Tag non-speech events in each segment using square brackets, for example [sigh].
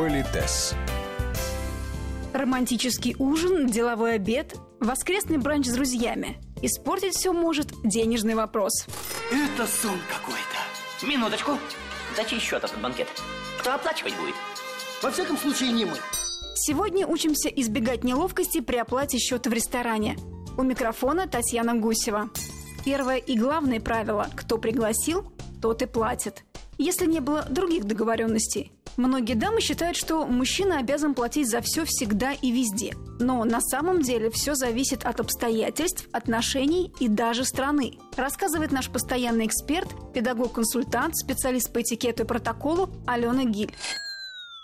Политес. Романтический ужин, деловой обед, воскресный бранч с друзьями. Испортить все может денежный вопрос. Это сон какой-то. Минуточку. За чей счет этот банкет? Кто оплачивать будет? Во всяком случае, не мы. Сегодня учимся избегать неловкости при оплате счета в ресторане. У микрофона Татьяна Гусева. Первое и главное правило – кто пригласил, тот и платит. Если не было других договоренностей. Многие дамы считают, что мужчина обязан платить за все всегда и везде. Но на самом деле все зависит от обстоятельств, отношений и даже страны. Рассказывает наш постоянный эксперт, педагог-консультант, специалист по этикету и протоколу Алена Гиль.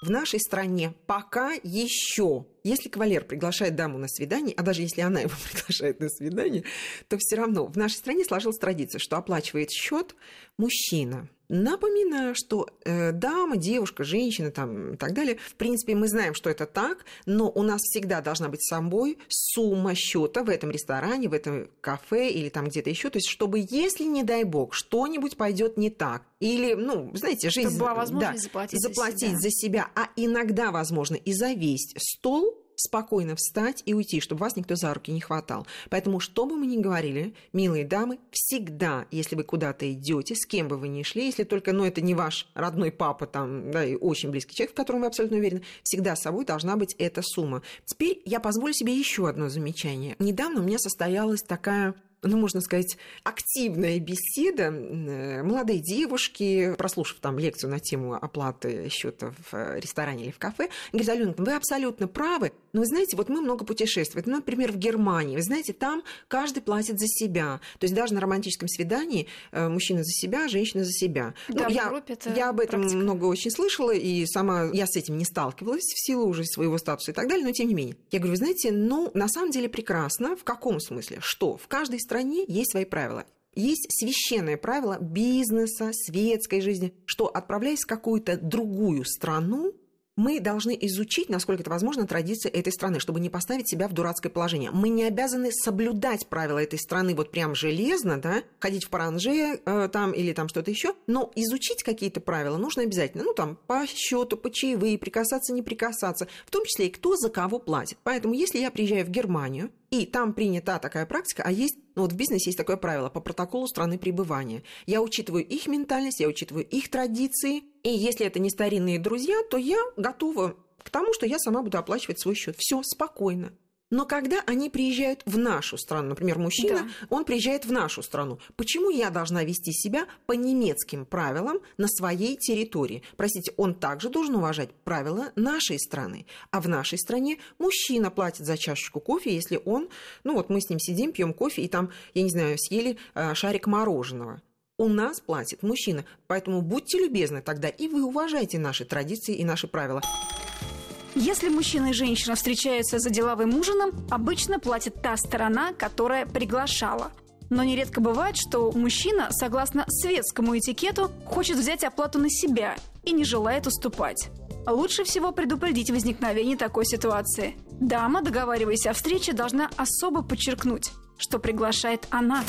В нашей стране пока еще если кавалер приглашает даму на свидание, а даже если она его [laughs] приглашает на свидание, то все равно в нашей стране сложилась традиция, что оплачивает счет мужчина. Напоминаю, что э, дама, девушка, женщина там, и так далее, в принципе, мы знаем, что это так, но у нас всегда должна быть с собой сумма счета в этом ресторане, в этом кафе или там где-то еще. То есть, чтобы, если, не дай бог, что-нибудь пойдет не так, или, ну, знаете, жизнь... Чтобы была возможность да, заплатить, заплатить за себя. за себя, а иногда, возможно, и за весь стол спокойно встать и уйти, чтобы вас никто за руки не хватал. Поэтому, что бы мы ни говорили, милые дамы, всегда, если вы куда-то идете, с кем бы вы ни шли, если только, ну, это не ваш родной папа, там, да, и очень близкий человек, в котором вы абсолютно уверены, всегда с собой должна быть эта сумма. Теперь я позволю себе еще одно замечание. Недавно у меня состоялась такая ну, можно сказать, активная беседа э, молодой девушки, прослушав там лекцию на тему оплаты счета в э, ресторане или в кафе, говорит, Алена, вы абсолютно правы, но вы знаете, вот мы много путешествуем, ну, например, в Германии, вы знаете, там каждый платит за себя, то есть даже на романтическом свидании э, мужчина за себя, женщина за себя. Да, Ну, в я, Европе это я об этом практика. много очень слышала, и сама я с этим не сталкивалась в силу уже своего статуса и так далее, но тем не менее. Я говорю, вы знаете, ну, на самом деле прекрасно. В каком смысле? Что в каждой стране есть свои правила. Есть священное правило бизнеса, светской жизни, что отправляясь в какую-то другую страну, мы должны изучить, насколько это возможно, традиции этой страны, чтобы не поставить себя в дурацкое положение. Мы не обязаны соблюдать правила этой страны вот прям железно, да, ходить в паранже э, там или там что-то еще, но изучить какие-то правила нужно обязательно. Ну, там, по счету, по чаевые, прикасаться, не прикасаться, в том числе и кто за кого платит. Поэтому, если я приезжаю в Германию, и там принята такая практика, а есть, ну вот в бизнесе есть такое правило по протоколу страны пребывания. Я учитываю их ментальность, я учитываю их традиции, и если это не старинные друзья, то я готова к тому, что я сама буду оплачивать свой счет. Все спокойно. Но когда они приезжают в нашу страну, например, мужчина, он приезжает в нашу страну, почему я должна вести себя по немецким правилам на своей территории? Простите, он также должен уважать правила нашей страны. А в нашей стране мужчина платит за чашечку кофе, если он, ну вот мы с ним сидим, пьем кофе, и там, я не знаю, съели э, шарик мороженого. У нас платит мужчина. Поэтому будьте любезны тогда, и вы уважайте наши традиции и наши правила. Если мужчина и женщина встречаются за деловым ужином, обычно платит та сторона, которая приглашала. Но нередко бывает, что мужчина, согласно светскому этикету, хочет взять оплату на себя и не желает уступать. Лучше всего предупредить возникновение такой ситуации. Дама, договариваясь о встрече, должна особо подчеркнуть, что приглашает она.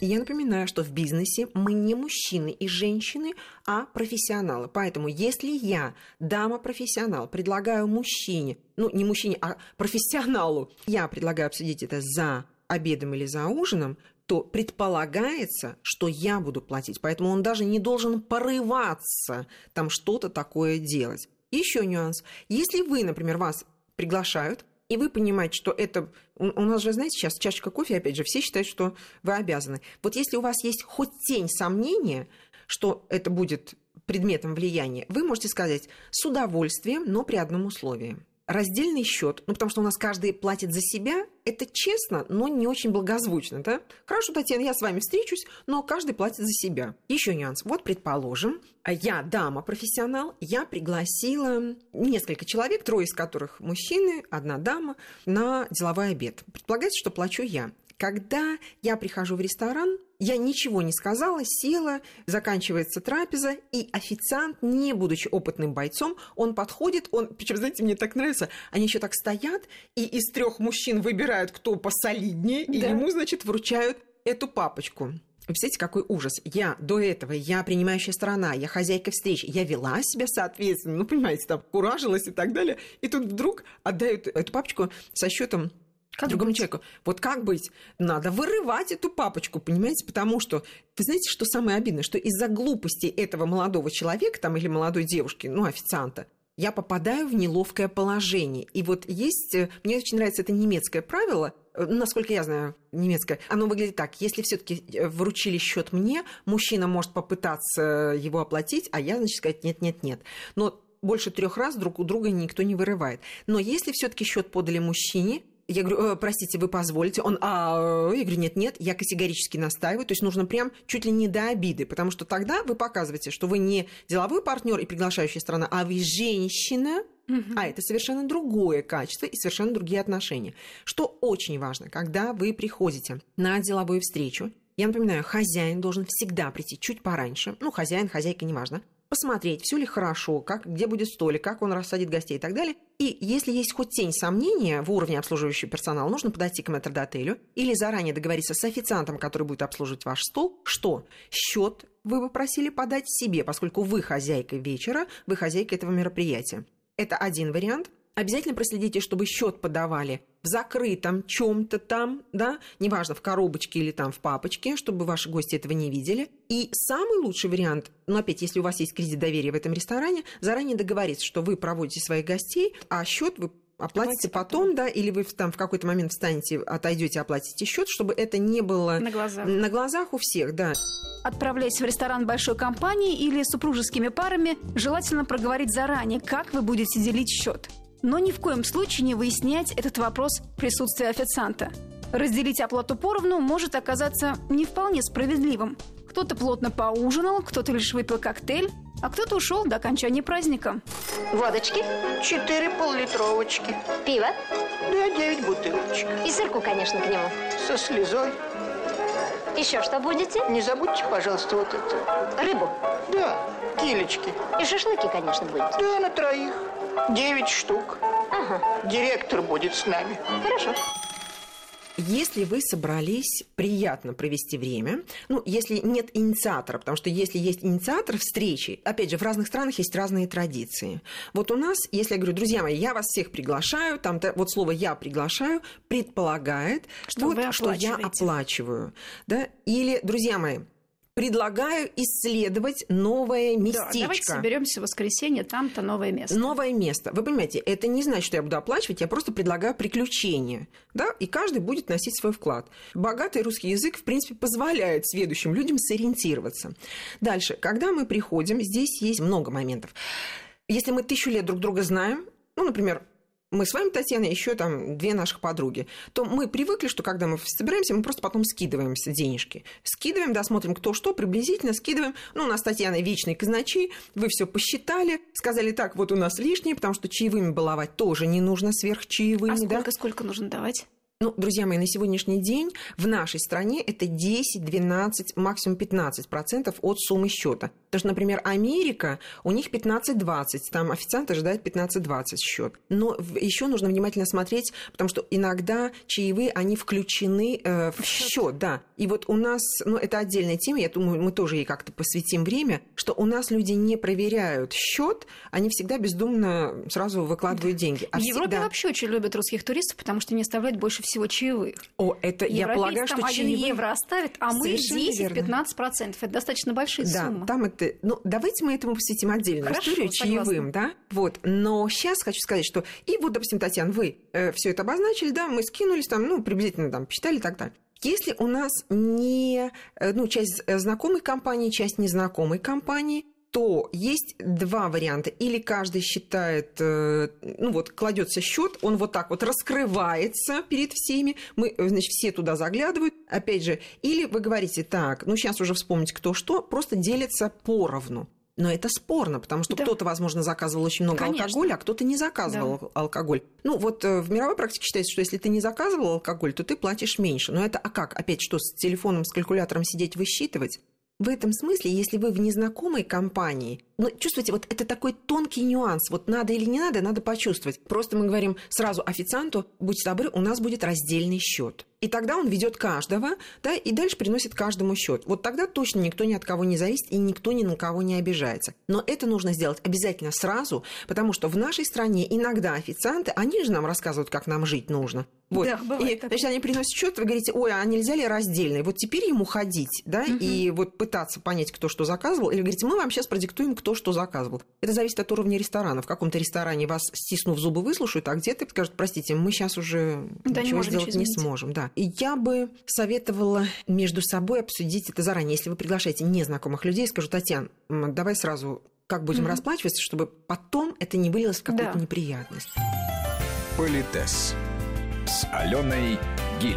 Я напоминаю, что в бизнесе мы не мужчины и женщины, а профессионалы. Поэтому если я, дама-профессионал, предлагаю мужчине, ну не мужчине, а профессионалу, я предлагаю обсудить это за обедом или за ужином, то предполагается, что я буду платить. Поэтому он даже не должен порываться там что-то такое делать. Еще нюанс. Если вы, например, вас приглашают, и вы понимаете, что это... У нас же, знаете, сейчас чашечка кофе, опять же, все считают, что вы обязаны. Вот если у вас есть хоть тень сомнения, что это будет предметом влияния, вы можете сказать с удовольствием, но при одном условии. Раздельный счет, ну потому что у нас каждый платит за себя, это честно, но не очень благозвучно, да? Хорошо, Татьяна, я с вами встречусь, но каждый платит за себя. Еще нюанс. Вот, предположим, я дама-профессионал, я пригласила несколько человек, трое из которых мужчины, одна дама, на деловой обед. Предполагается, что плачу я. Когда я прихожу в ресторан, я ничего не сказала, села, заканчивается трапеза, и официант, не будучи опытным бойцом, он подходит, он, причем, знаете, мне так нравится, они еще так стоят, и из трех мужчин выбирают, кто посолиднее, и Да. ему, значит, вручают эту папочку. Вы представляете, какой ужас. Я до этого, я принимающая сторона, я хозяйка встречи, я вела себя соответственно, ну, понимаете, там, куражилась и так далее. И тут вдруг отдают эту папочку со счетом как другому быть? человеку. Вот как быть? Надо вырывать эту папочку, понимаете? Потому что, вы знаете, что самое обидное? Что из-за глупости этого молодого человека там, или молодой девушки, ну, официанта, я попадаю в неловкое положение. И вот есть, э, мне очень нравится это немецкое правило, э, насколько я знаю, немецкое, оно выглядит так. Если все-таки э, вручили счет мне, мужчина может попытаться его оплатить, а я, значит, сказать нет, нет, нет. Но больше трех раз друг у друга никто не вырывает. Но если все-таки счет подали мужчине, я говорю, э, простите, вы позволите? Он, а, я говорю, нет, нет, я категорически настаиваю. То есть нужно прям чуть ли не до обиды, потому что тогда вы показываете, что вы не деловой партнер и приглашающая страна, а вы женщина, а это совершенно другое качество и совершенно другие отношения. Что очень важно, когда вы приходите на деловую встречу, я напоминаю, хозяин должен всегда прийти чуть пораньше. Ну, хозяин, хозяйка, неважно посмотреть, все ли хорошо, как, где будет столик, как он рассадит гостей и так далее. И если есть хоть тень сомнения в уровне обслуживающего персонала, нужно подойти к метрдотелю или заранее договориться с официантом, который будет обслуживать ваш стол, что счет вы попросили подать себе, поскольку вы хозяйка вечера, вы хозяйка этого мероприятия. Это один вариант. Обязательно проследите, чтобы счет подавали в закрытом чем-то там, да, неважно, в коробочке или там в папочке, чтобы ваши гости этого не видели. И самый лучший вариант, ну, опять, если у вас есть кредит доверия в этом ресторане, заранее договориться, что вы проводите своих гостей, а счет вы оплатите потом, потом, да, или вы там в какой-то момент встанете, отойдете, оплатите счет, чтобы это не было на глазах. на глазах у всех, да. Отправляясь в ресторан большой компании или супружескими парами, желательно проговорить заранее, как вы будете делить счет. Но ни в коем случае не выяснять этот вопрос присутствия официанта. Разделить оплату поровну может оказаться не вполне справедливым. Кто-то плотно поужинал, кто-то лишь выпил коктейль, а кто-то ушел до окончания праздника. Водочки? Четыре поллитровочки. Пиво? Да, девять бутылочек. И сырку, конечно, к нему. Со слезой. Еще что будете? Не забудьте, пожалуйста, вот это. Рыбу? Да, килечки. И шашлыки, конечно, будете. Да, на троих. Девять штук. Ага. Директор будет с нами. Хорошо. Если вы собрались приятно провести время, ну, если нет инициатора, потому что если есть инициатор встречи, опять же, в разных странах есть разные традиции. Вот у нас, если я говорю, друзья мои, я вас всех приглашаю, там вот слово «я приглашаю» предполагает, что, вот, что я оплачиваю. Да? Или, друзья мои, предлагаю исследовать новое местечко. Да, давайте соберемся в воскресенье, там-то новое место. Новое место. Вы понимаете, это не значит, что я буду оплачивать, я просто предлагаю приключения. Да? И каждый будет носить свой вклад. Богатый русский язык, в принципе, позволяет следующим людям сориентироваться. Дальше, когда мы приходим, здесь есть много моментов. Если мы тысячу лет друг друга знаем, ну, например, мы с вами, Татьяна, еще там две наших подруги, то мы привыкли, что когда мы собираемся, мы просто потом скидываемся денежки. Скидываем, да, смотрим, кто что, приблизительно скидываем. Ну, у нас с Татьяной вечные казначи, вы все посчитали, сказали, так, вот у нас лишнее, потому что чаевыми баловать тоже не нужно сверх чаевыми. А сколько, да? сколько нужно давать? Ну, друзья мои, на сегодняшний день в нашей стране это 10, 12, максимум 15 процентов от суммы счета. Потому что, например, Америка, у них 15-20, там официант ожидает 15-20 счет. Но еще нужно внимательно смотреть, потому что иногда чаевые, они включены э, в счет, да. И вот у нас, ну, это отдельная тема, я думаю, мы тоже ей как-то посвятим время, что у нас люди не проверяют счет, они всегда бездумно сразу выкладывают деньги. А в всегда... Европе вообще очень любят русских туристов, потому что не оставляют больше всего чаевых. О, это я полагаю, что там чаевые... 1 евро оставит, а мы 10-15%. Это достаточно большие да, суммы. Там это... Ну, давайте мы этому посвятим отдельную Хорошо, историю согласна. чаевым, да? Вот. Но сейчас хочу сказать, что... И вот, допустим, Татьяна, вы э, все это обозначили, да, мы скинулись там, ну, приблизительно там посчитали и так далее. Если у нас не, э, ну, часть знакомой компании, часть незнакомой компании, то есть два варианта. Или каждый считает, э, ну вот, кладется счет, он вот так вот раскрывается перед всеми, мы, значит, все туда заглядывают, опять же, или вы говорите, так, ну сейчас уже вспомнить кто что, просто делится поровну. Но это спорно, потому что да. кто-то, возможно, заказывал очень много Конечно. алкоголя, а кто-то не заказывал да. алкоголь. Ну, вот э, в мировой практике считается, что если ты не заказывал алкоголь, то ты платишь меньше. Но это, а как? Опять что, с телефоном, с калькулятором сидеть, высчитывать? В этом смысле, если вы в незнакомой компании, ну, чувствуете, вот это такой тонкий нюанс. Вот надо или не надо, надо почувствовать. Просто мы говорим сразу официанту, будьте добры, у нас будет раздельный счет. И тогда он ведет каждого, да, и дальше приносит каждому счет. Вот тогда точно никто ни от кого не зависит и никто ни на кого не обижается. Но это нужно сделать обязательно сразу, потому что в нашей стране иногда официанты, они же нам рассказывают, как нам жить нужно. Вот. Да, бывает и, значит, они приносят счет, вы говорите, ой, а нельзя ли раздельный? Вот теперь ему ходить, да, и вот пытаться понять, кто что заказывал. Или говорите, мы вам сейчас продиктуем, кто что заказывал. Это зависит от уровня ресторана. В каком-то ресторане вас, стиснув зубы, выслушают, а где-то скажут, простите, мы сейчас уже Да, не ничего можем сделать ничего не сможем. Да. И я бы советовала между собой обсудить это заранее. Если вы приглашаете незнакомых людей, скажу, Татьяна, давай сразу как будем расплачиваться, чтобы потом это не вылилось в какую-то Да. неприятность. Политес с Аленой Гиль.